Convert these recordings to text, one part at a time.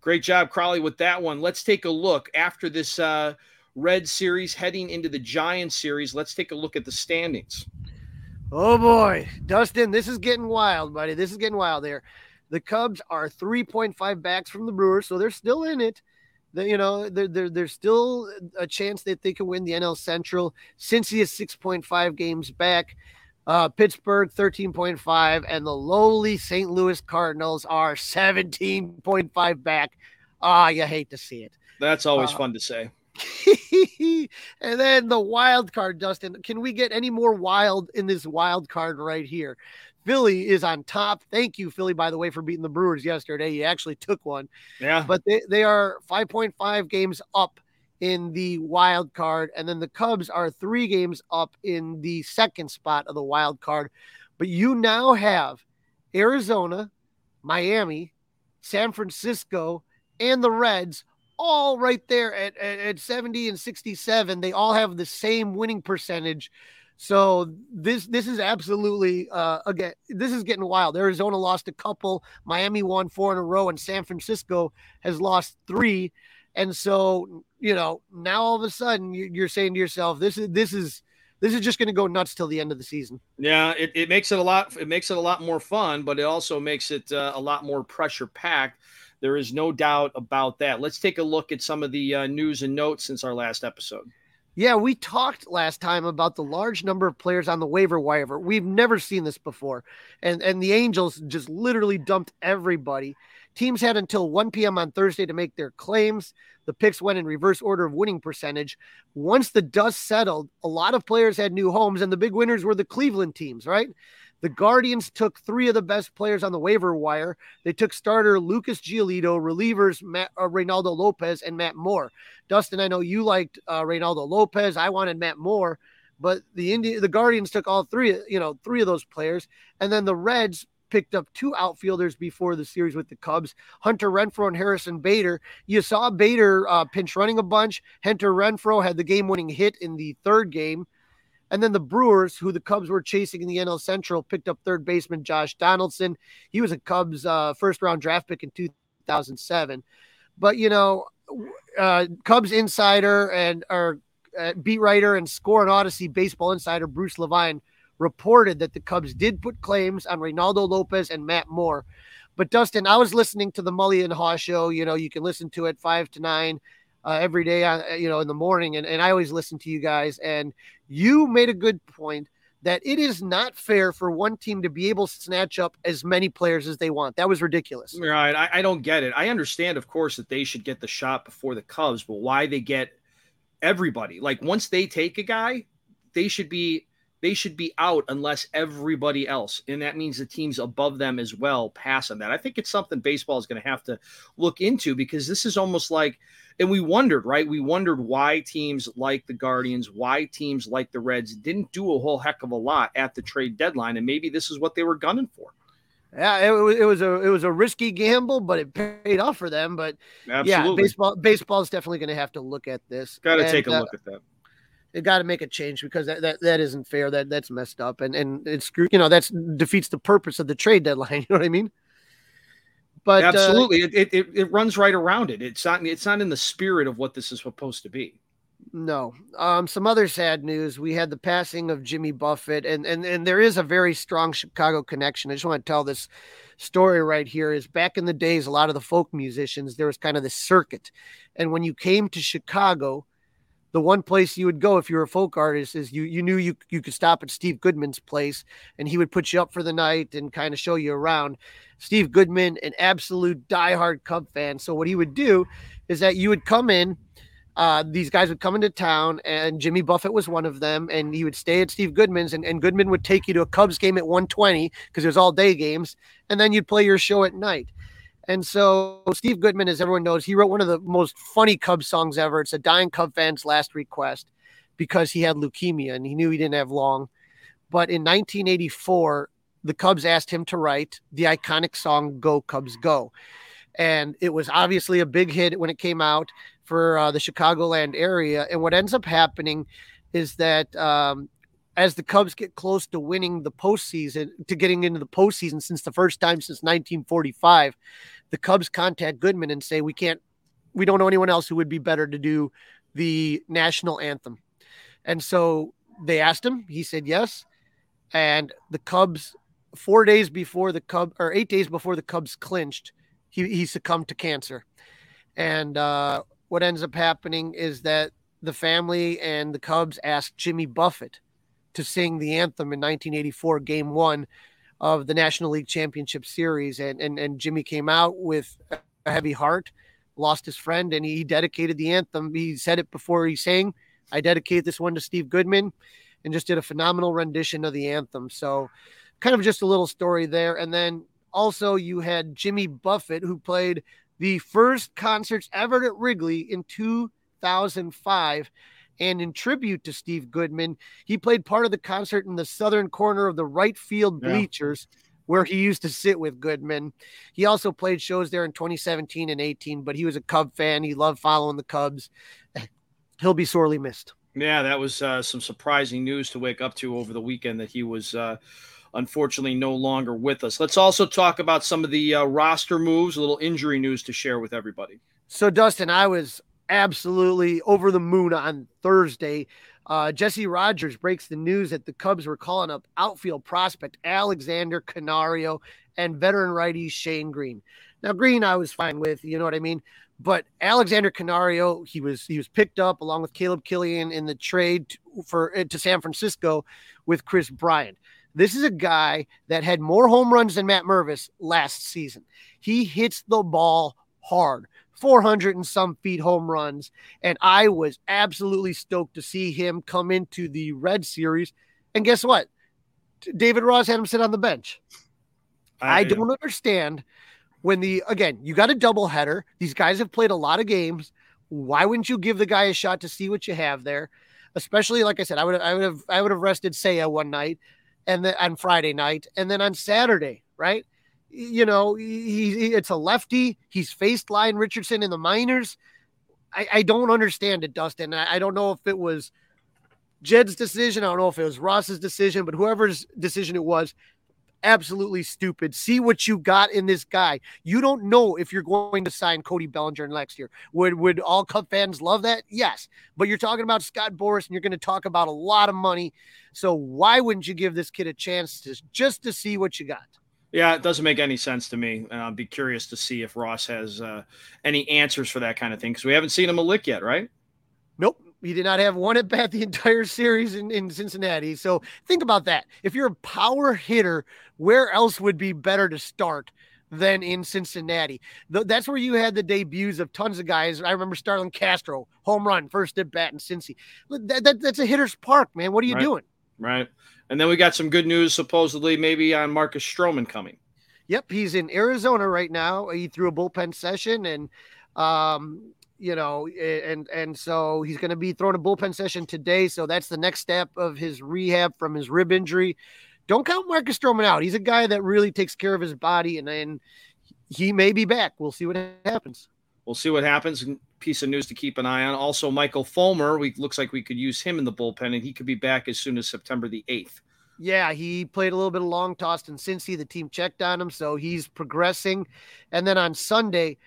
Great job, Crawly, with that one. Let's take a look after this uh, Red series heading into the Giants series. Let's take a look at the standings. Oh boy, Dustin, this is getting wild, buddy. This is getting wild there. The Cubs are 3.5 backs from the Brewers, so they're still in it. You know, there, there, there's still a chance that they can win the NL Central. Cincy is 6.5 games back. Uh, Pittsburgh 13.5, and the lowly St. Louis Cardinals are 17.5 back. Ah, you hate to see it. That's always uh, fun to say. and then the wild card, Dustin. Can we get any more wild in this wild card right here? Philly is on top. Thank you, Philly, by the way, for beating the Brewers yesterday. You actually took one. Yeah. But they, they are 5.5 games up in the wild card. And then the Cubs are three games up in the second spot of the wild card. But you now have Arizona, Miami, San Francisco, and the Reds all right there at, at, at 70 and 67. They all have the same winning percentage. So this this is absolutely uh, again this is getting wild. Arizona lost a couple, Miami won four in a row, and San Francisco has lost three. And so you know now all of a sudden you're saying to yourself, this is this is this is just going to go nuts till the end of the season. Yeah, it, it makes it a lot. It makes it a lot more fun, but it also makes it uh, a lot more pressure packed. There is no doubt about that. Let's take a look at some of the uh, news and notes since our last episode. Yeah, we talked last time about the large number of players on the waiver wire. We've never seen this before. And and the Angels just literally dumped everybody. Teams had until 1 p.m. on Thursday to make their claims. The picks went in reverse order of winning percentage. Once the dust settled, a lot of players had new homes, and the big winners were the Cleveland teams, right? The Guardians took three of the best players on the waiver wire. They took starter Lucas Giolito, relievers Matt, uh, Reynaldo Lopez, and Matt Moore. Dustin, I know you liked uh, Reynaldo Lopez. I wanted Matt Moore, but the Indi- the Guardians took all three, you know, three of those players, and then the Reds picked up two outfielders before the series with the Cubs, Hunter Renfroe and Harrison Bader. You saw Bader uh, pinch running a bunch. Hunter Renfroe had the game-winning hit in the third game. And then the Brewers, who the Cubs were chasing in the NL Central, picked up third baseman Josh Donaldson. He was a Cubs uh, first round draft pick in 2007. But, you know, uh, Cubs insider and our uh, beat writer and score and Audacy baseball insider Bruce Levine reported that the Cubs did put claims on Reynaldo Lopez and Matt Moore. But Dustin, I was listening to the Mully and Haugh show. You know, you can listen to it five to nine uh, every day, uh, you know, in the morning. And, and I always listen to you guys. And you made a good point that it is not fair for one team to be able to snatch up as many players as they want. That was ridiculous. Right. I, I don't get it. I understand, of course, that they should get the shot before the Cubs, but why they get everybody? Like once they take a guy, they should be they should be out unless everybody else, and that means the teams above them as well, pass on that. I think it's something baseball is going to have to look into because this is almost like, and we wondered, right? We wondered why teams like the Guardians, why teams like the Reds didn't do a whole heck of a lot at the trade deadline, and maybe this is what they were gunning for. Yeah, it, it was a it was a risky gamble, but it paid off for them. But Absolutely. yeah, baseball baseball is definitely going to have to look at this. Got to take a uh, look at that they got to make a change because that, that that isn't fair. That that's messed up, and and it's you know that's defeats the purpose of the trade deadline. You know what I mean? But uh, absolutely, uh, it, it it runs right around it. It's not it's not in the spirit of what this is supposed to be. No. Um, some other sad news. We had the passing of Jimmy Buffett, and and and there is a very strong Chicago connection. I just want to tell this story right here. Is back in the days, a lot of the folk musicians there was kind of this circuit, and when you came to Chicago the one place you would go if you're a folk artist is you you knew you you could stop at Steve Goodman's place and he would put you up for the night and kind of show you around. Steve Goodman, an absolute diehard Cub fan. So what he would do is that you would come in, uh, these guys would come into town, and Jimmy Buffett was one of them, and he would stay at Steve Goodman's, and, and Goodman would take you to a Cubs game at 120 because it was all day games, and then you'd play your show at night. And so Steve Goodman, as everyone knows, he wrote one of the most funny Cubs songs ever. It's a dying Cub fan's last request because he had leukemia and he knew he didn't have long. But in 1984, the Cubs asked him to write the iconic song "Go Cubs Go," and it was obviously a big hit when it came out for uh, the Chicagoland area. And what ends up happening is that um, as the Cubs get close to winning the postseason, to getting into the postseason since the first time since 1945, the Cubs contact Goodman and say, we can't, we don't know anyone else who would be better to do the national anthem. And so they asked him. He said yes. And the Cubs, four days before the Cubs, or eight days before the Cubs clinched, he, he succumbed to cancer. And uh, what ends up happening is that the family and the Cubs asked Jimmy Buffett to sing the anthem in 1984, game one of the National League Championship Series. And, and, and Jimmy came out with a heavy heart, lost his friend, and he dedicated the anthem. He said it before he sang. I dedicate this one to Steve Goodman and just did a phenomenal rendition of the anthem. So, kind of just a little story there. And then also, you had Jimmy Buffett, who played the first concerts ever at Wrigley in 2005. And in tribute to Steve Goodman, he played part of the concert in the southern corner of the right field bleachers. Yeah. Where he used to sit with Goodman. He also played shows there in 2017 and 18, but he was a Cub fan. He loved following the Cubs. He'll be sorely missed. Yeah, that was uh, some surprising news to wake up to over the weekend that he was uh, unfortunately no longer with us. Let's also talk about some of the uh, roster moves, a little injury news to share with everybody. So, Dustin, I was absolutely over the moon on Thursday. Uh, Jesse Rogers breaks the news that the Cubs were calling up outfield prospect Alexander Canario and veteran righty Shane Greene. Now, Greene, I was fine with, you know what I mean? But Alexander Canario, he was he was picked up along with Caleb Killian in the trade for to San Francisco with Kris Bryant. This is a guy that had more home runs than Matt Mervis last season. He hits the ball hard, 400 and some feet home runs. And I was absolutely stoked to see him come into the Red Series. And guess what? David Ross had him sit on the bench. I, I don't understand when the, again, you got a double header. These guys have played a lot of games. Why wouldn't you give the guy a shot to see what you have there? Especially, like I said, I would I would have I would have rested Seiya one night and then on Friday night, and then on Saturday, right? You know, he, he it's a lefty. He's faced Lyon Richardson in the minors. I, I don't understand it, Dustin. I, I don't know if it was Jed's decision. I don't know if it was Ross's decision, but whoever's decision it was, absolutely stupid. See what you got in this guy. You don't know if you're going to sign Cody Bellinger next year. Would would all Cub fans love that? Yes. But you're talking about Scott Boras and you're going to talk about a lot of money. So why wouldn't you give this kid a chance to just to see what you got? Yeah, it doesn't make any sense to me. And I'll be curious to see if Ross has uh, any answers for that kind of thing because we haven't seen him a lick yet, right? Nope. He did not have one at bat the entire series in, in Cincinnati. So think about that. If you're a power hitter, where else would be better to start than in Cincinnati? That's where you had the debuts of tons of guys. I remember Starlin Castro, home run, first at bat in Cincy. That, that, that's a hitter's park, man. What are you right. doing? Right. And then we got some good news, supposedly, maybe on Marcus Stroman coming. Yep. He's in Arizona right now. He threw a bullpen session and um, you know, and and so he's going to be throwing a bullpen session today. So that's the next step of his rehab from his rib injury. Don't count Marcus Stroman out. He's a guy that really takes care of his body, and and he may be back. We'll see what happens. We'll see what happens. Piece of news to keep an eye on. Also, Michael Fulmer. We looks like we could use him in the bullpen, and he could be back as soon as September the eighth. Yeah, he played a little bit of long tossed in Cincy. The team checked on him, so he's progressing. And then on Sunday,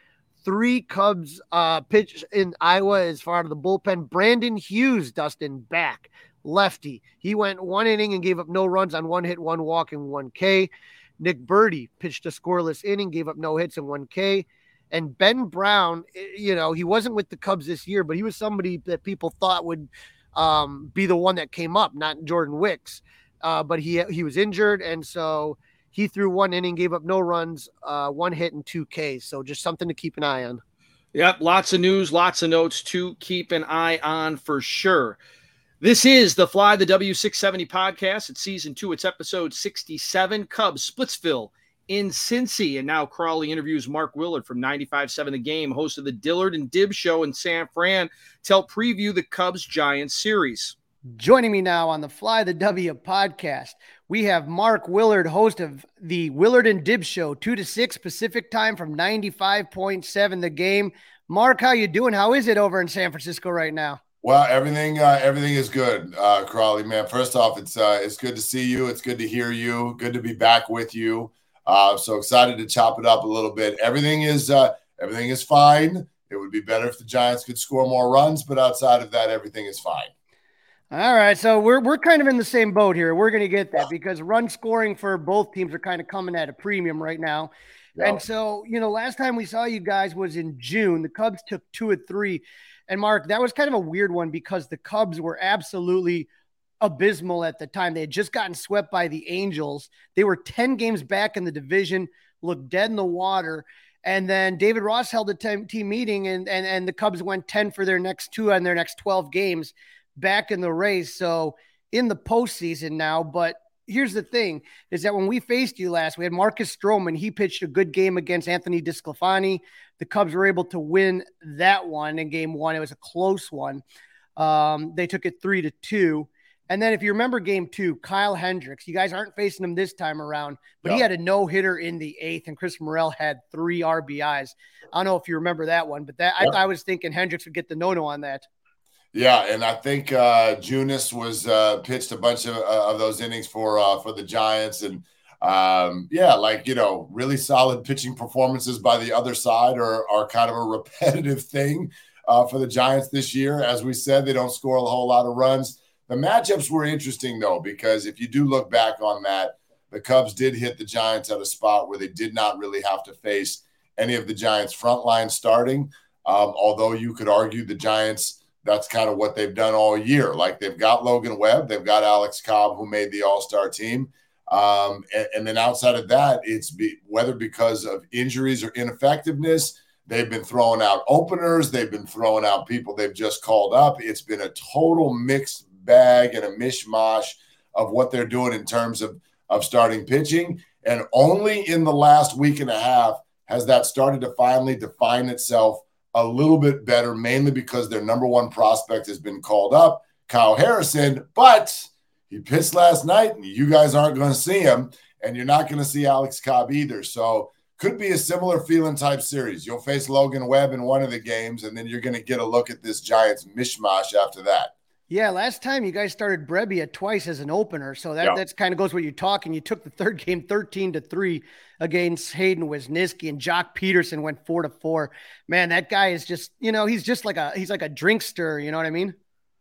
three Cubs uh, pitch in Iowa as far as the bullpen. Brandon Hughes, Dustin, back lefty. He went one inning and gave up no runs on one hit, one walk, and one K. Nick Burdi pitched a scoreless inning, gave up no hits and one K. And Ben Brown, eh, you know, he wasn't with the Cubs this year, but he was somebody that people thought would um, be the one that came up, not Jordan Wicks. Uh, but he he was injured, and so he threw one inning, gave up no runs, uh, one hit, and two Ks. So just something to keep an eye on. Yep, lots of news, lots of notes to keep an eye on for sure. This is the Fly the W670 podcast. It's season two. It's episode 67. Cubs, Splitsville in Cincy. And now Crawly interviews Mark Willard from 95.7 The Game, host of the Willard and Dib show in San Fran, to help preview the Cubs Giants series. Joining me now on the Fly the W podcast, we have Mark Willard, host of the Willard and Dib Show, two to six Pacific time from ninety five point seven. The game. Mark, how you doing? How is it over in San Francisco right now? Well, everything uh, everything is good, uh, Crawly man. First off, it's uh, it's good to see you. It's good to hear you. Good to be back with you. Uh, so excited to chop it up a little bit. Everything is uh, everything is fine. It would be better if the Giants could score more runs, but outside of that, everything is fine. All right, so we're we're kind of in the same boat here. We're going to get that because run scoring for both teams are kind of coming at a premium right now. Yeah. And so, you know, last time we saw you guys was in June. The Cubs took two or three. And Mark, that was kind of a weird one because the Cubs were absolutely abysmal at the time. They had just gotten swept by the Angels. They were 10 games back in the division, looked dead in the water. And then David Ross held a team meeting, and, and, and the Cubs went 10 for their next two and their next 12 games back in the race. So in the postseason now, but here's the thing is that when we faced you last, we had Marcus Stroman. He pitched a good game against Anthony DeSclafani. The Cubs were able to win that one in game one. It was a close one. Um, they took it three to two. And then, if you remember game two, Kyle Hendricks, you guys aren't facing him this time around, but he had a no hitter in the eighth, and Chris Morel had three RBIs. I don't know if you remember that one, but that I, I, was thinking Hendricks would get the no no on that. Yeah, and I think uh, Junis was uh, pitched a bunch of, uh, of those innings for uh, for the Giants, and um, yeah, like you know, really solid pitching performances by the other side are are kind of a repetitive thing uh, for the Giants this year. As we said, they don't score a whole lot of runs. The matchups were interesting though, because if you do look back on that, the Cubs did hit the Giants at a spot where they did not really have to face any of the Giants' front line starting. Um, although you could argue the Giants, that's kind of what they've done all year. Like they've got Logan Webb, they've got Alex Cobb, who made the All Star team. Um, and, and, then outside of that, it's be, whether because of injuries or ineffectiveness, they've been throwing out openers, they've been throwing out people they've just called up. It's been a total mixed bag and a mishmash of what they're doing in terms of, of starting pitching. And only in the last week and a half has that started to finally define itself a little bit better, mainly because their number one prospect has been called up, Kyle Harrison. But he pitched last night, and you guys aren't going to see him, and you're not going to see Alex Cobb either. So could be a similar feeling type series. You'll face Logan Webb in one of the games, and then you're going to get a look at this Giants mishmash after that. Yeah, last time you guys started Brebbia twice as an opener, so that that's kind of goes what you're talking. You took the third game 13 to three against Hayden Wesneski, and Joc Pederson went four to four. Man, that guy is just you know he's just like a he's like a drinkster. You know what I mean?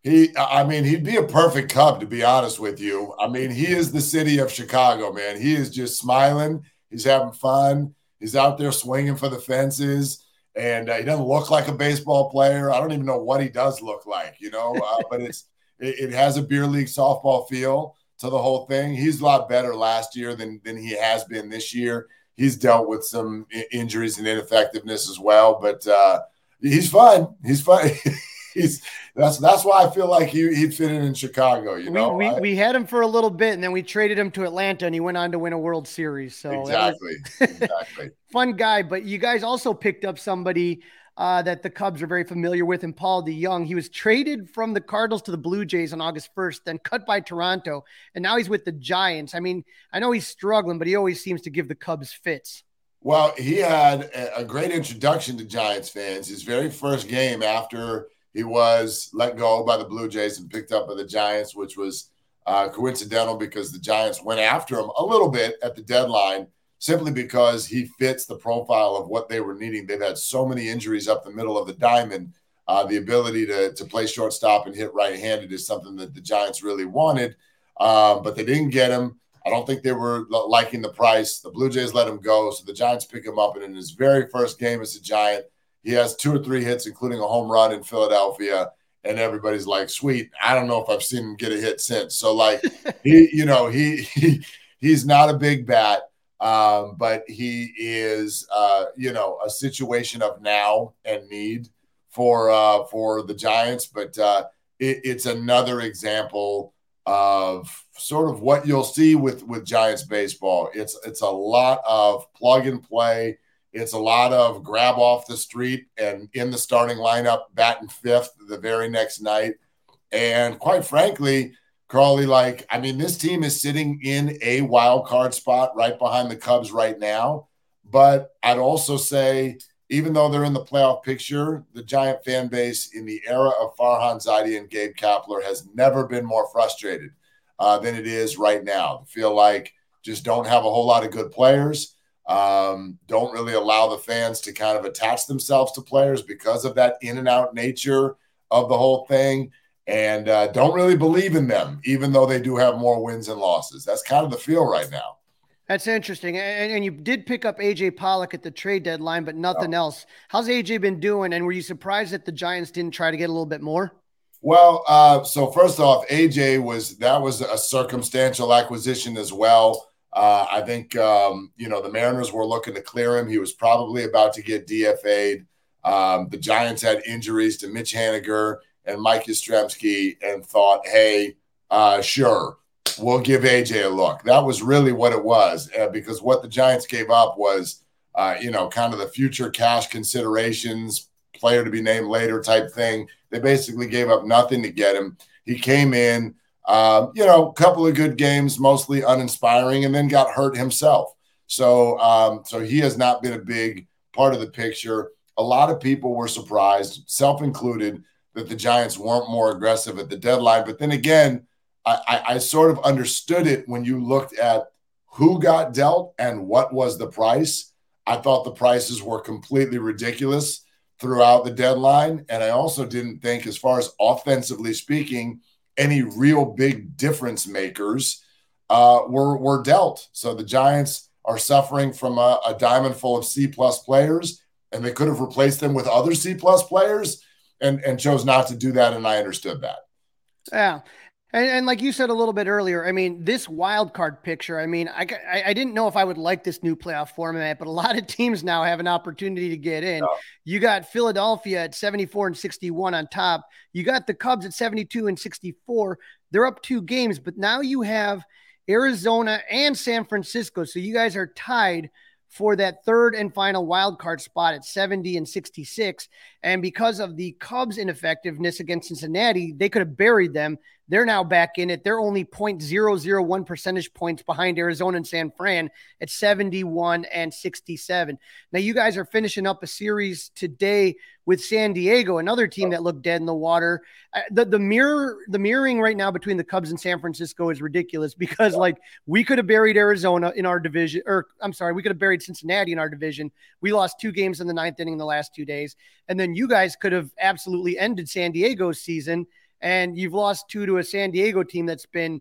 He, I mean, he'd be a perfect Cub to be honest with you. I mean, he is the city of Chicago, man. He is just smiling. He's having fun. He's out there swinging for the fences and uh, he doesn't look like a baseball player. I don't even know what he does look like, you know. Uh, but it's it, it, has a beer league softball feel to the whole thing. He's a lot better last year than than he has been this year. He's dealt with some injuries and ineffectiveness as well, but uh, he's fun. He's fun. he's that's that's why I feel like he, would fit in in Chicago. You know, we, we, we, had him for a little bit, and then we traded him to Atlanta, and he went on to win a World Series. So exactly, exactly, fun guy. But you guys also picked up somebody uh, that the Cubs are very familiar with, and Paul DeJong. He was traded from the Cardinals to the Blue Jays on August 1st, then cut by Toronto, and now he's with the Giants. I mean, I know he's struggling, but he always seems to give the Cubs fits. Well, he had a great introduction to Giants fans. His very first game after he was let go by the Blue Jays and picked up by the Giants, which was uh, coincidental because the Giants went after him a little bit at the deadline simply because he fits the profile of what they were needing. They've had so many injuries up the middle of the diamond. Uh, the ability to, to play shortstop and hit right handed is something that the Giants really wanted, um, but they didn't get him. I don't think they were liking the price. The Blue Jays let him go, so the Giants pick him up. And in his very first game as a Giant, he has two or three hits, including a home run in Philadelphia. And everybody's like, sweet. I don't know if I've seen him get a hit since. So, like, he, you know, he, he he's not a big bat, um, but he is, uh, you know, a situation of now and need for uh, for the Giants. But uh, it, it's another example of sort of what you'll see with with Giants baseball. It's it's a lot of plug and play it's a lot of grab off the street and in the starting lineup, batting fifth the very next night. And quite frankly, Crawly, like, I mean, this team is sitting in a wild card spot right behind the Cubs right now. But I'd also say, even though they're in the playoff picture, the Giant fan base in the era of Farhan Zaidi and Gabe Kapler has never been more frustrated uh, than it is right now. feel like just don't have a whole lot of good players. Um, don't really allow the fans to kind of attach themselves to players because of that in and out nature of the whole thing. And uh, don't really believe in them, even though they do have more wins and losses. That's kind of the feel right now. That's interesting. And, and, you did pick up AJ Pollock at the trade deadline, but nothing else. How's AJ been doing? And were you surprised that the Giants didn't try to get a little bit more? Well, uh, so first off, AJ was that was a circumstantial acquisition as well. Uh, I think um, you know the Mariners were looking to clear him. He was probably about to get DFA'd. Um, the Giants had injuries to Mitch Haniger and Mike Yastrzemski, and thought, "Hey, uh, sure, we'll give AJ a look." That was really what it was, uh, because what the Giants gave up was, uh, you know, kind of the future cash considerations, player to be named later type thing. They basically gave up nothing to get him. He came in uh, you know, a couple of good games, mostly uninspiring, and then got hurt himself. So, um, so he has not been a big part of the picture. A lot of people were surprised, self included, that the Giants weren't more aggressive at the deadline. But then again, I, I, I sort of understood it when you looked at who got dealt and what was the price. I thought the prices were completely ridiculous throughout the deadline. And I also didn't think, as far as offensively speaking, any real big difference makers uh, were were dealt. So the Giants are suffering from a, a diamond full of C plus players, and they could have replaced them with other C plus players, and and chose not to do that. And I understood that. Yeah, and, and, like you said a little bit earlier, I mean, this wild card picture, I mean, I, I, I, didn't know if I would like this new playoff format, but a lot of teams now have an opportunity to get in. You got Philadelphia at 74 and 61 on top. You got the Cubs at 72 and 64. They're up two games, but now you have Arizona and San Francisco. So you guys are tied for that third and final wild card spot at 70 and 66. And because of the Cubs' ineffectiveness against Cincinnati, they could have buried them. They're now back in it. They're only 0.001 percentage points behind Arizona and San Fran at 71 and 67. Now, you guys are finishing up a series today with San Diego, another team that looked dead in the water. Uh, the, the mirror, the mirroring right now between the Cubs and San Francisco is ridiculous because, like, we could have buried Arizona in our division, or I'm sorry, we could have buried Cincinnati in our division. We lost two games in the ninth inning in the last two days. And then you guys could have absolutely ended San Diego's season and you've lost two to a San Diego team that's been,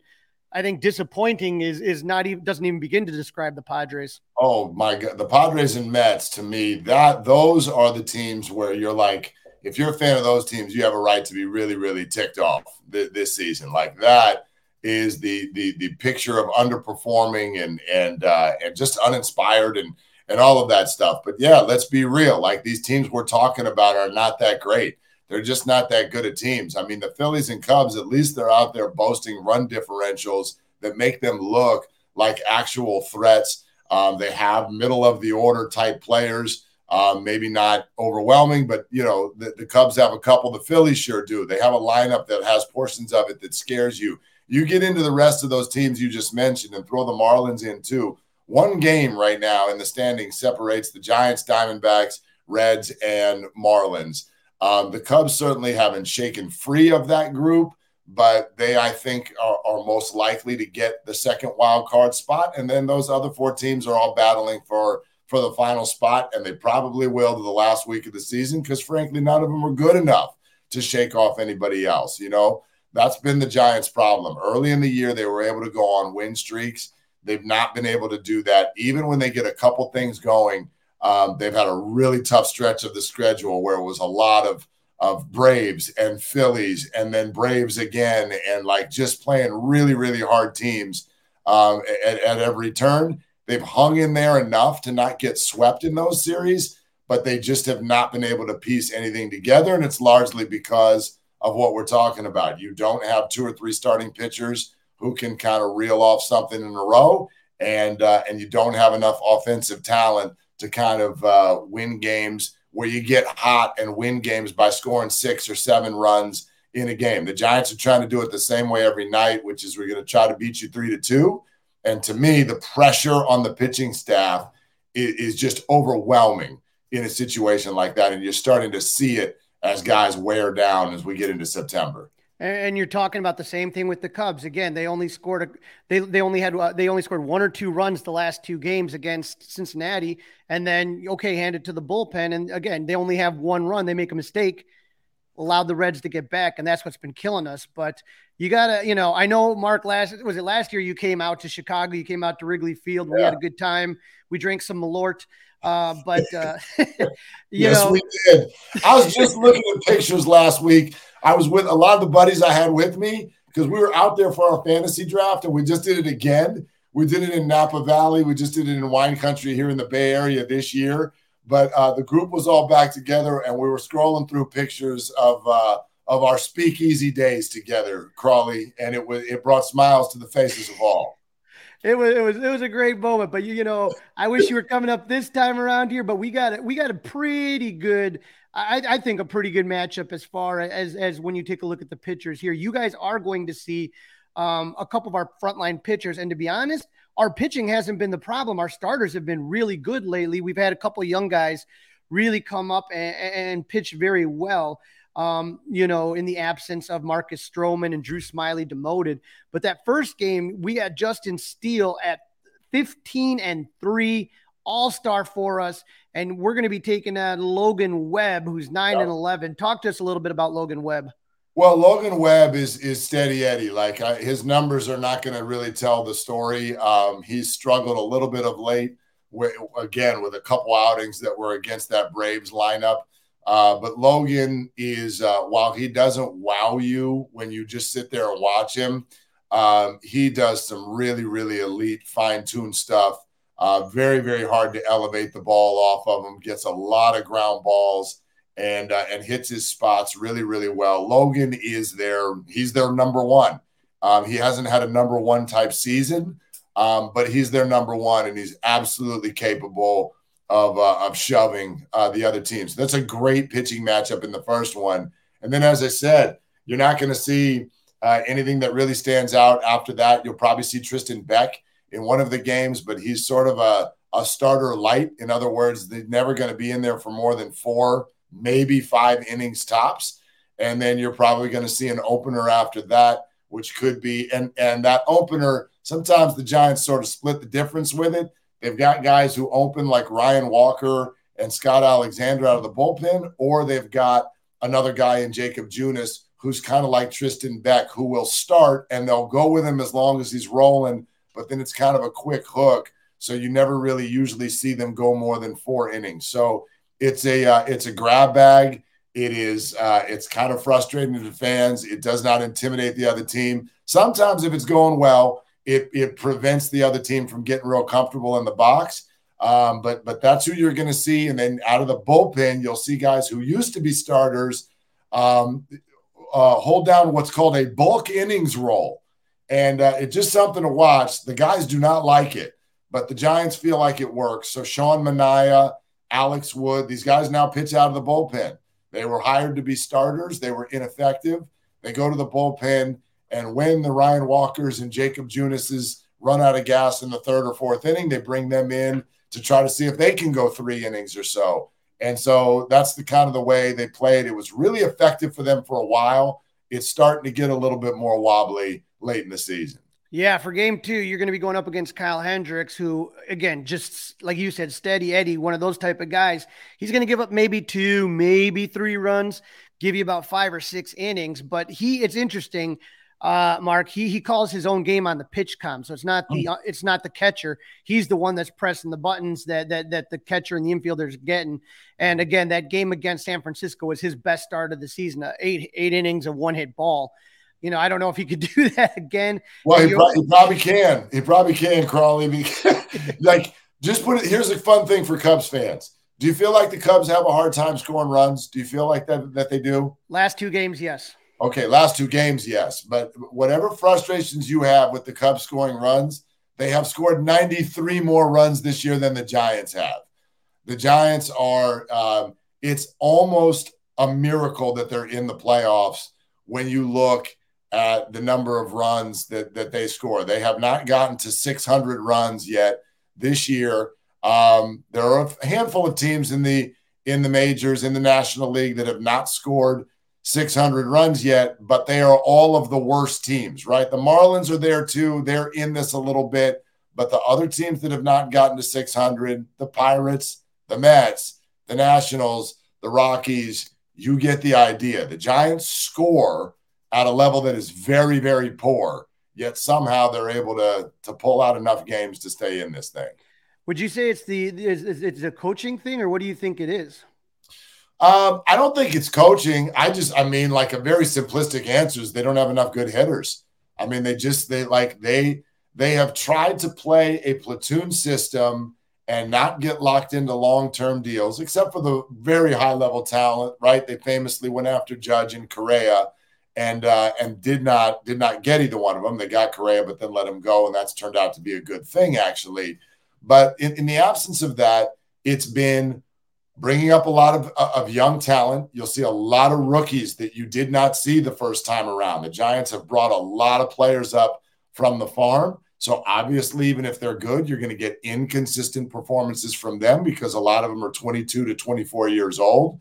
I think, disappointing. Is is not even doesn't even begin to describe the Padres. Oh my God, the Padres and Mets to me that those are the teams where you're like, if you're a fan of those teams, you have a right to be really really ticked off th- this season. Like that is the the the picture of underperforming and and uh, and just uninspired and and all of that stuff. But yeah, let's be real. Like these teams we're talking about are not that great they're just not that good at teams. I mean, the Phillies and Cubs, at least they're out there boasting run differentials that make them look like actual threats. Um, they have middle of the order type players. Um, maybe not overwhelming, but you know the, the, Cubs have a couple. The Phillies sure do. They have a lineup that has portions of it that scares you. You get into the rest of those teams you just mentioned and throw the Marlins in too. One game right now in the standings separates the Giants, Diamondbacks, Reds, and Marlins. Um, the Cubs certainly haven't shaken free of that group, but they, I think, are, are, most likely to get the second wild card spot. And then those other four teams are all battling for for the final spot, and they probably will to the last week of the season because, frankly, none of them are good enough to shake off anybody else. You know, that's been the Giants' problem. Early in the year, they were able to go on win streaks. They've not been able to do that, even when they get a couple things going um, they've had a really tough stretch of the schedule where it was a lot of of Braves and Phillies and then Braves again and like just playing really really hard teams um, at, at every turn. They've hung in there enough to not get swept in those series, but they just have not been able to piece anything together, and it's largely because of what we're talking about. You don't have two or three starting pitchers who can kind of reel off something in a row, and uh, and you don't have enough offensive talent to kind of uh, win games where you get hot and win games by scoring six or seven runs in a game. The Giants are trying to do it the same way every night, which is we're going to try to beat you three to two. And to me, the pressure on the pitching staff is, is just overwhelming in a situation like that. And you're starting to see it as guys wear down as we get into September. And you're talking about the same thing with the Cubs. Again, they only scored a, they they only had uh, they only scored one or two runs the last two games against Cincinnati, and then okay, hand it to the bullpen. And again, they only have one run. They make a mistake, allowed the Reds to get back, and that's what's been killing us. But you gotta, you know, I know Mark last was it last year you came out to Chicago, you came out to Wrigley Field. We had a good time. We drank some Malort. Uh, but uh, yes, know. we did. I was just looking at pictures last week. I was with a lot of the buddies I had with me because we were out there for our fantasy draft, and we just did it again. We did it in Napa Valley. We just did it in wine country here in the Bay Area this year. But uh, the group was all back together, and we were scrolling through pictures of uh, of our speakeasy days together, Crawly, and it was it brought smiles to the faces of all it was it was it was a great moment. But you, you know, I wish you were coming up this time around here. But we got it. We got a pretty good. I, I think a pretty good matchup as far as as when you take a look at the pitchers here. You guys are going to see um, a couple of our frontline pitchers, and to be honest, our pitching hasn't been the problem. Our starters have been really good lately. We've had a couple of young guys really come up and, and pitch very well um, you know, in the absence of Marcus Stroman and Drew Smyly demoted. But that first game, we had Justin Steele at 15 and 3, all star for us. And we're going to be taking on Logan Webb, who's 9 and 11. Talk to us a little bit about Logan Webb. Well, Logan Webb is is steady Eddie. Like uh, his numbers are not going to really tell the story. Um, he's struggled a little bit of late, with, again with a couple outings that were against that Braves lineup. Uh, but Logan is, uh, while he doesn't wow you when you just sit there and watch him, um, he does some really, really elite, fine tuned stuff. Uh, very, very hard to elevate the ball off of him. Gets a lot of ground balls and uh, and hits his spots really, really well. Logan is their he's their number one. Um, he hasn't had a number one type season, um, but he's their number one, and he's absolutely capable of, uh, of shoving uh, the other teams. That's a great pitching matchup in the first one. And then, as I said, you're not going to see uh, anything that really stands out after that. You'll probably see Tristan Beck in one of the games, but he's sort of a, a starter light. In other words, they're never going to be in there for more than four, maybe five innings tops. And then you're probably going to see an opener after that, which could be and and that opener. Sometimes the Giants sort of split the difference with it They've got guys who open like Ryan Walker and Scott Alexander out of the bullpen, or they've got another guy in Jacob Junis who's kind of like Tristan Beck, who will start and they'll go with him as long as he's rolling, but then it's kind of a quick hook. So you never really usually see them go more than four innings. So it's a uh, it's a grab bag. It is uh, it's kind of frustrating to the fans. It does not intimidate the other team. Sometimes if it's going well, it it prevents the other team from getting real comfortable in the box. Um, but but that's who you're going to see, and then out of the bullpen, you'll see guys who used to be starters um, uh, hold down what's called a bulk innings role, and uh, it's just something to watch. The guys do not like it, but the Giants feel like it works. So Sean Manaea, Alex Wood, these guys now pitch out of the bullpen. They were hired to be starters. They were ineffective. They go to the bullpen and when the Ryan Walkers and Jacob Junises run out of gas in the third or fourth inning, they bring them in to try to see if they can go three innings or so. And so that's the kind of the way they played. It was really effective for them for a while. It's starting to get a little bit more wobbly late in the season. Yeah, for game two, you're going to be going up against Kyle Hendricks, who, again, just like you said, steady Eddie, one of those type of guys. He's going to give up maybe two, maybe three runs, give you about five or six innings. But he, it's interesting uh, Mark, he he calls his own game on the PitchCom. so it's not the uh, it's not the catcher. He's the one that's pressing the buttons that that that the catcher and the infielders are getting. And again, that game against San Francisco was his best start of the season. Uh, eight eight innings of one hit ball. You know, I don't know if he could do that again. Well, he, pro- he probably can. He probably can, Crawly. like, just put it. Here's a fun thing for Cubs fans. Do you feel like the Cubs have a hard time scoring runs? Do you feel like that that they do? Last two games, yes. Okay, last two games, yes. But whatever frustrations you have with the Cubs scoring runs, they have scored 93 more runs this year than the Giants have. The Giants are, um, it's almost a miracle that they're in the playoffs when you look at the number of runs that, that they score. They have not gotten to 600 runs yet this year. Um, there are a handful of teams in the in the majors in the National League that have not scored 600 runs yet, but they are all of the worst teams, right? The Marlins are there too. They're in this a little bit, but the other teams that have not gotten to 600, the Pirates, the Mets, the Nationals, the Rockies, you get the idea. The Giants score at a level that is very, very poor, yet somehow they're able to to pull out enough games to stay in this thing. Would you say it's the is, it's a coaching thing, or what do you think it is? Um, I don't think it's coaching. I just, I mean, like a very simplistic answer is they don't have enough good hitters. I mean, they just they like they they have tried to play a platoon system and not get locked into long-term deals, except for the very high-level talent, right? They famously went after Judge and Correa and uh, and did not did not get either one of them. They got Correa, but then let him go, and that's turned out to be a good thing, actually. But in, in the absence of that, it's been bringing up a lot of, uh, of young talent. You'll see a lot of rookies that you did not see the first time around. The Giants have brought a lot of players up from the farm. So obviously, even if they're good, you're going to get inconsistent performances from them because a lot of them are 22 to 24 years old.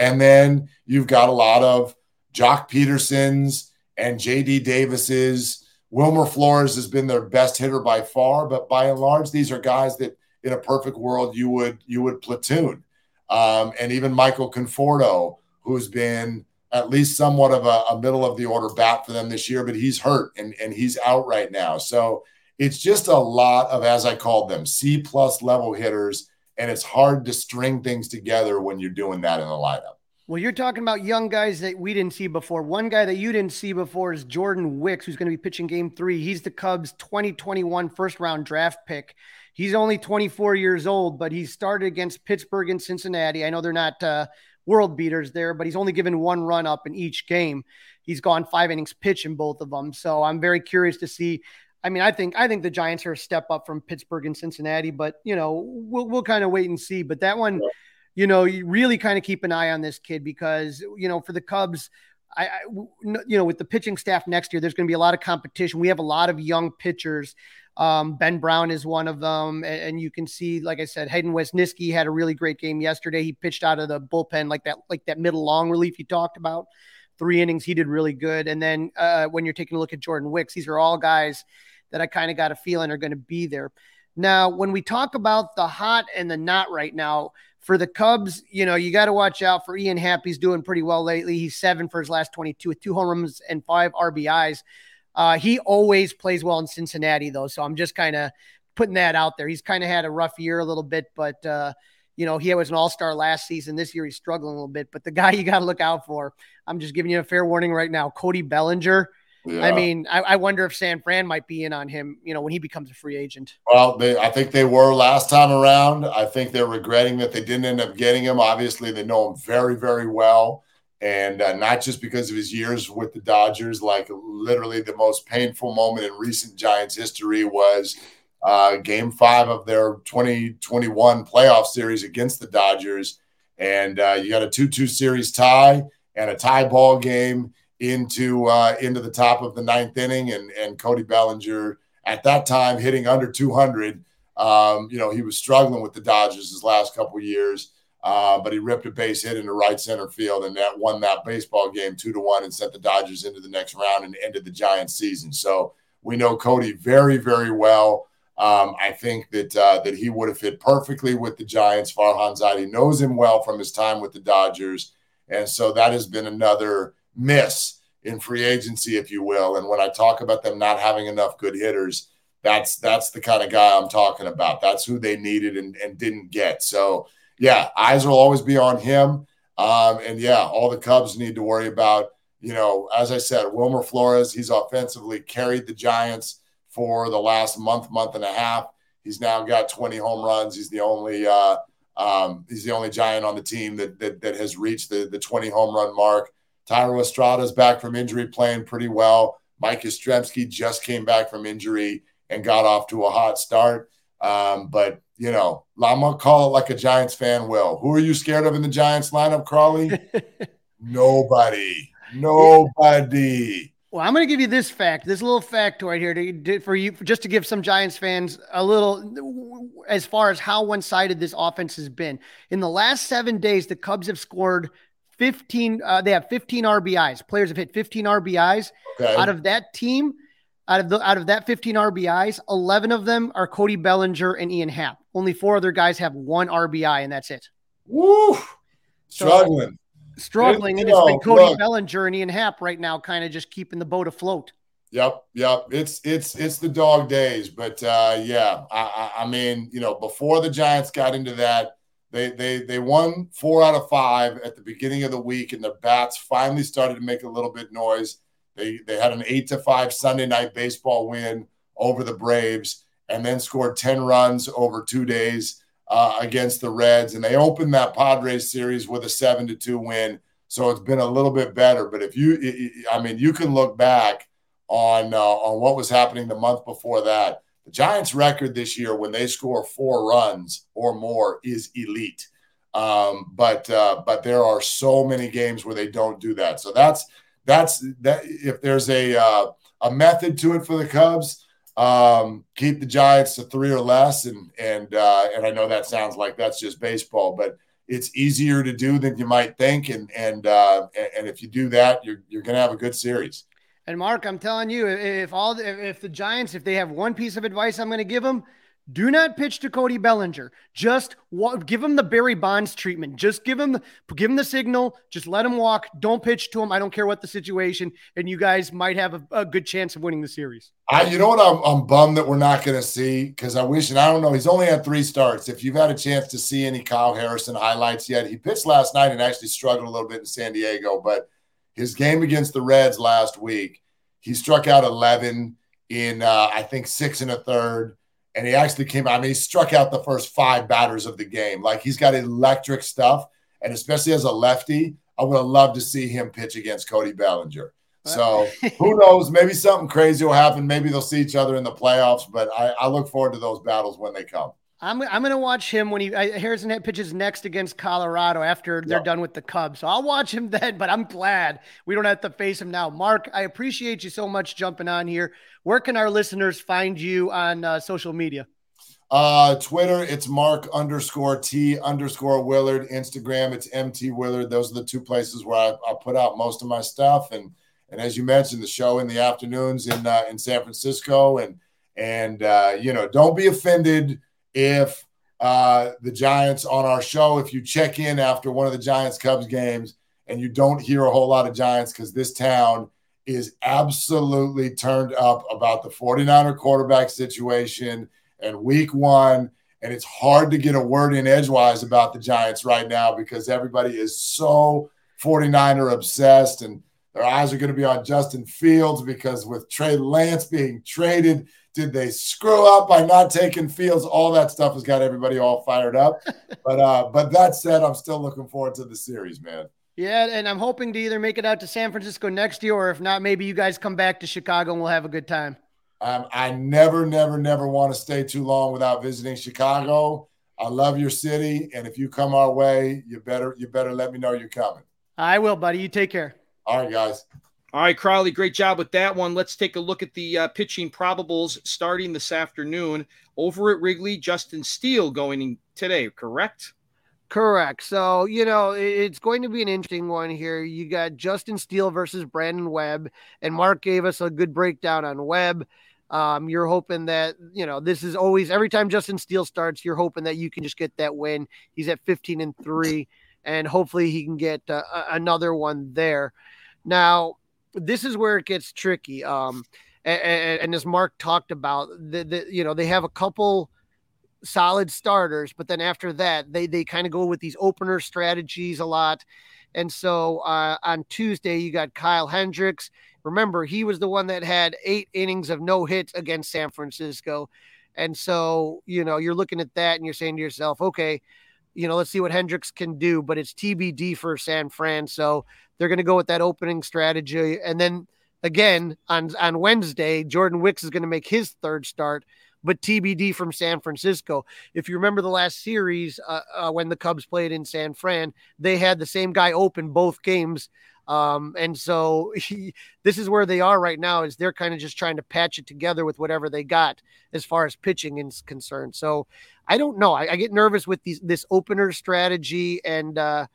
And then you've got a lot of Joc Pedersons and JD Davises. Wilmer Flores has been their best hitter by far, but by and large, these are guys that in a perfect world you would you would platoon. Um, and even Michael Conforto, who's been at least somewhat of a, a, middle of the order bat for them this year, but he's hurt and, and he's out right now. So it's just a lot of, as I called them, C plus level hitters. And it's hard to string things together when you're doing that in the lineup. Well, you're talking about young guys that we didn't see before. One guy that you didn't see before is Jordan Wicks, who's going to be pitching game three. He's the Cubs 2021 first round draft pick. He's only 24 years old, but he started against Pittsburgh and Cincinnati. I know they're not uh, world beaters there, but he's only given one run up in each game. He's gone five innings pitch in both of them. So I'm very curious to see. I mean, I think I think the Giants are a step up from Pittsburgh and Cincinnati, but you know, we'll we'll kind of wait and see. But that one, you know, you really kind of keep an eye on this kid because you know, for the Cubs, I, I, you know, with the pitching staff next year, there's going to be a lot of competition. We have a lot of young pitchers um, ben Brown is one of them. And, and, you can see, like I said, Hayden Wesneski had a really great game yesterday. He pitched out of the bullpen like that, like that middle long relief you talked about. Three innings, he did really good. And then uh, when you're taking a look at Jordan Wicks, these are all guys that I kind of got a feeling are going to be there. Now, when we talk about the hot and the not right now, for the Cubs, you know, you got to watch out for Ian Happ. He's doing pretty well lately. He's seven for his last 22 with two home runs and five RBIs. Uh, he always plays well in Cincinnati, though. So I'm just kind of putting that out there. He's kind of had a rough year a little bit, but, uh, you know, he was an all star last season. This year he's struggling a little bit, but the guy you got to look out for, I'm just giving you a fair warning right now. Cody Bellinger. Yeah. I mean, I, I, wonder if San Fran might be in on him, you know, when he becomes a free agent. Well, they, I think they were last time around. I think they're regretting that they didn't end up getting him. Obviously, they know him very, very well and uh, not just because of his years with the Dodgers. Like literally, the most painful moment in recent Giants history was uh, Game Five of their 2021 playoff series against the Dodgers, and uh, you got a two-two series tie and a tie ball game into uh, into the top of the ninth inning, and and Cody Bellinger at that time hitting under 200. Um, you know, he was struggling with the Dodgers his last couple years. Uh, but he ripped a base hit into right center field, and that won that baseball game two to one and sent the Dodgers into the next round and ended the Giants' season. So we know Cody very, very well. Um, I think that uh, that he would have fit perfectly with the Giants. Farhan Zaidi knows him well from his time with the Dodgers, and so that has been another miss in free agency, if you will. And when I talk about them not having enough good hitters, that's that's the kind of guy I'm talking about. That's who they needed and, and didn't get. So yeah, eyes will always be on him. Um, and yeah, all the Cubs need to worry about, you know, as I said, Wilmer Flores, he's offensively carried the Giants for the last month, month and a half. He's now got 20 home runs. He's the only uh, um, he's the only Giant on the team that that, that has reached the, the 20 home run mark. Thairo Estrada's back from injury, playing pretty well. Mike Yastrzemski just came back from injury and got off to a hot start. Um, but you know, I'm gonna call it like a Giants fan will. Who are you scared of in the Giants lineup, Crawly? Nobody. Nobody. Well, I'm going to give you this fact, this little factoid here to, for you, just to give some Giants fans a little, as far as how one sided this offense has been. In the last seven days, the Cubs have scored 15. Uh, they have 15 RBIs. Players have hit 15 RBIs. Okay. Out of that team, out of the out of that 15 RBIs, 11 of them are Cody Bellinger and Ian Happ. Only four other guys have one RBI, and that's it. Woo! Struggling. So, struggling, and it's been Cody look. Bellinger and Ian Happ right now, kind of just keeping the boat afloat. Yep, yep. It's it's it's the dog days, but uh, yeah, I, I, I mean, you know, before the Giants got into that, they they they won four out of five at the beginning of the week, and the bats finally started to make a little bit noise. They they had an eight to five Sunday night baseball win over the Braves, and then scored ten runs over two days uh, against the Reds, and they opened that Padres series with a seven to two win. So it's been a little bit better. But if you, I mean, you can look back on uh, on what was happening the month before that. The Giants' record this year, when they score four runs or more, is elite. Um, but uh, but there are so many games where they don't do that. So that's that's that. If there's a uh, a method to it for the Cubs, um, keep the Giants to three or less. And and uh, and I know that sounds like that's just baseball, but it's easier to do than you might think. And and uh, and if you do that, you're you're going to have a good series. And Mark, I'm telling you, if all if the Giants, if they have one piece of advice I'm going to give them, do not pitch to Cody Bellinger. Just walk, give him the Barry Bonds treatment. Just give him give him the signal. Just let him walk. Don't pitch to him. I don't care what the situation, and you guys might have a, a good chance of winning the series. I, you know what? I'm, I'm bummed that we're not going to see because I wish, and I don't know. He's only had three starts. If you've had a chance to see any Kyle Harrison highlights yet, he pitched last night and actually struggled a little bit in San Diego, but his game against the Reds last week, he struck out 11 in, uh, I think, six and a third. And he actually came out. I mean, he struck out the first five batters of the game. Like he's got electric stuff. And especially as a lefty, I would have loved to see him pitch against Cody Bellinger. So who knows? Maybe something crazy will happen. Maybe they'll see each other in the playoffs, but I, I look forward to those battles when they come. I'm I'm gonna watch him when he Harrison pitches next against Colorado after they're yep. done with the Cubs. So I'll watch him then. But I'm glad we don't have to face him now. Mark, I appreciate you so much jumping on here. Where can our listeners find you on uh, social media? Uh, Twitter, it's Mark underscore T underscore Willard. Instagram, it's MT Willard. Those are the two places where I, I put out most of my stuff. And and as you mentioned, the show in the afternoons in uh, in San Francisco. And and uh, you know, don't be offended if uh, the Giants on our show, if you check in after one of the Giants Cubs games and you don't hear a whole lot of Giants because this town is absolutely turned up about the 49er quarterback situation and week one. And it's hard to get a word in edgewise about the Giants right now because everybody is so 49er obsessed and their eyes are going to be on Justin Fields because with Trey Lance being traded, did they screw up by not taking Fields? All that stuff has got everybody all fired up. but uh, but that said, I'm still looking forward to the series, man. Yeah, and I'm hoping to either make it out to San Francisco next year, or if not, maybe you guys come back to Chicago and we'll have a good time. Um, I never, never, never want to stay too long without visiting Chicago. I love your city, and if you come our way, you better you better let me know you're coming. I will, buddy. You take care. All right, guys. All right, Crawly, great job with that one. Let's take a look at the uh, pitching probables starting this afternoon over at Wrigley. Justin Steele going today, correct? Correct. So, you know, it's going to be an interesting one here. You got Justin Steele versus Brandon Webb, and Mark gave us a good breakdown on Webb. Um, you're hoping that, you know, this is always every time Justin Steele starts, you're hoping that you can just get that win. He's at 15 and 3, and hopefully he can get uh, another one there. Now, this is where it gets tricky. Um, and, and, as Mark talked about, the, the, you know, they have a couple solid starters, but then after that, they they kind of go with these opener strategies a lot. And so uh, on Tuesday, you got Kyle Hendricks. Remember, he was the one that had eight innings of no hits against San Francisco. And so, you know, you're looking at that and you're saying to yourself, okay, you know, let's see what Hendricks can do, but it's TBD for San Fran. So they're going to go with that opening strategy. And then again on on Wednesday, Jordan Wicks is going to make his third start, but TBD from San Francisco. If you remember the last series uh, uh, when the Cubs played in San Fran, they had the same guy open both games. Um, and so he, this is where they are right now is they're kind of just trying to patch it together with whatever they got as far as pitching is concerned. So I don't know. I, I get nervous with these, this opener strategy and, uh,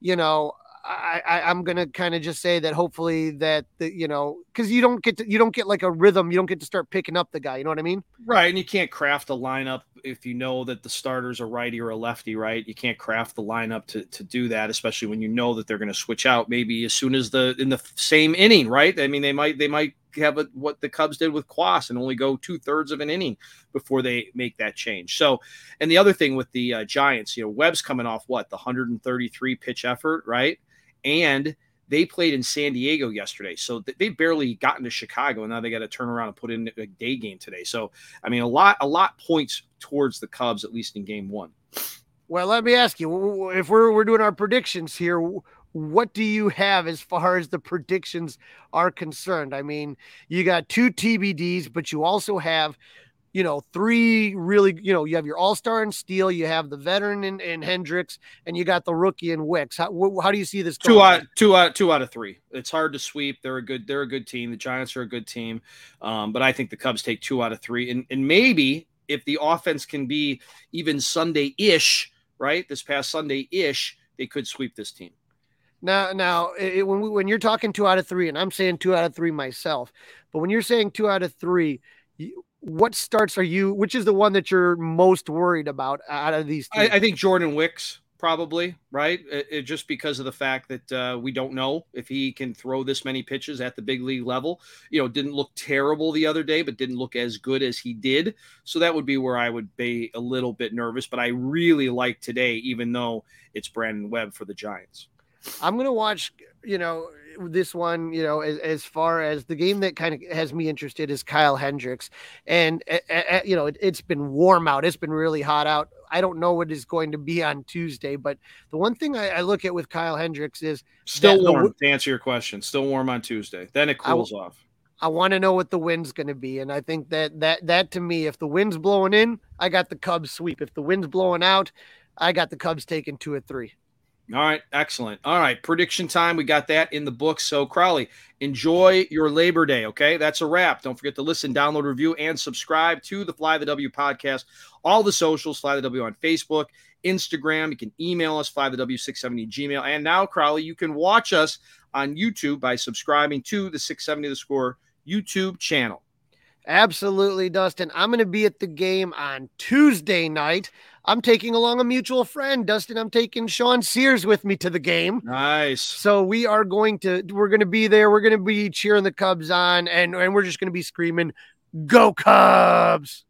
you know, I, I am gonna kind of just say that hopefully that the you know because you don't get to you don't get like a rhythm you don't get to start picking up the guy you know what I mean right and you can't craft a lineup if you know that the starters are righty or a lefty right you can't craft the lineup to to do that especially when you know that they're to switch out maybe as soon as the in the same inning right I mean they might they might have a, what the Cubs did with Cuas and only go two thirds of an inning before they make that change. So, and the other thing with the uh, Giants, you know, Webb's coming off what the 133 pitch effort, right? And they played in San Diego yesterday. So they barely got into Chicago, and now they got to turn around and put in a day game today. So I mean, a lot, a lot points towards the Cubs, at least in Game One. Well, let me ask you: if we're we're doing our predictions here, what do you have as far as the predictions are concerned? I mean, you got two TBDs, but you also have you know, three really, you know, you have your all star in Steele, you have the veteran in, in Hendricks, and you got the rookie in Wicks. How, wh- how do you see this? Going? Two out, two out, two out of three. It's hard to sweep. They're a good, they're a good team. The Giants are a good team, um, but I think the Cubs take two out of three, and and maybe if the offense can be even Sunday ish, right? This past Sunday ish, they could sweep this team. Now, now, it, when we, when you're talking two out of three, and I'm saying two out of three myself, but when you're saying two out of three, you, what starts are you? Which is the one that you're most worried about out of these? I, I, think Jordan Wicks probably right, it, it, just because of the fact that uh, we don't know if he can throw this many pitches at the big league level. You know, didn't look terrible the other day, but didn't look as good as he did. So that would be where I would be a little bit nervous. But I really like today, even though it's Brandon Webb for the Giants. I'm gonna watch. You know, this one, you know, as, as far as the game that kind of has me interested is Kyle Hendricks, and uh, you know, it, has been warm out. It's been really hot out. I don't know what is going to be on Tuesday, but the one thing I, I look at with Kyle Hendricks is still warm. The, to answer your question, still warm on Tuesday. Then it cools I, off. I want to know what the wind's going to be, and I think that that that to me, if the wind's blowing in, I got the Cubs sweep. If the wind's blowing out, I got the Cubs taking two or three. All right, excellent. All right, prediction time. We got that in the book. So, Crawly, enjoy your Labor Day. Okay, that's a wrap. Don't forget to listen, download, review, and subscribe to the Fly the W podcast. All the socials, Fly the W on Facebook, Instagram. You can email us, Fly the W670 Gmail. And now, Crawly, you can watch us on YouTube by subscribing to the 670 The Score YouTube channel. Absolutely, Dustin. I'm going to be at the game on Tuesday night. I'm taking along a mutual friend, Dustin. I'm taking Sean Sears with me to the game. Nice. So we are going to we're going to be there. We're going to be cheering the Cubs on, and and we're just going to be screaming, "Go Cubs!"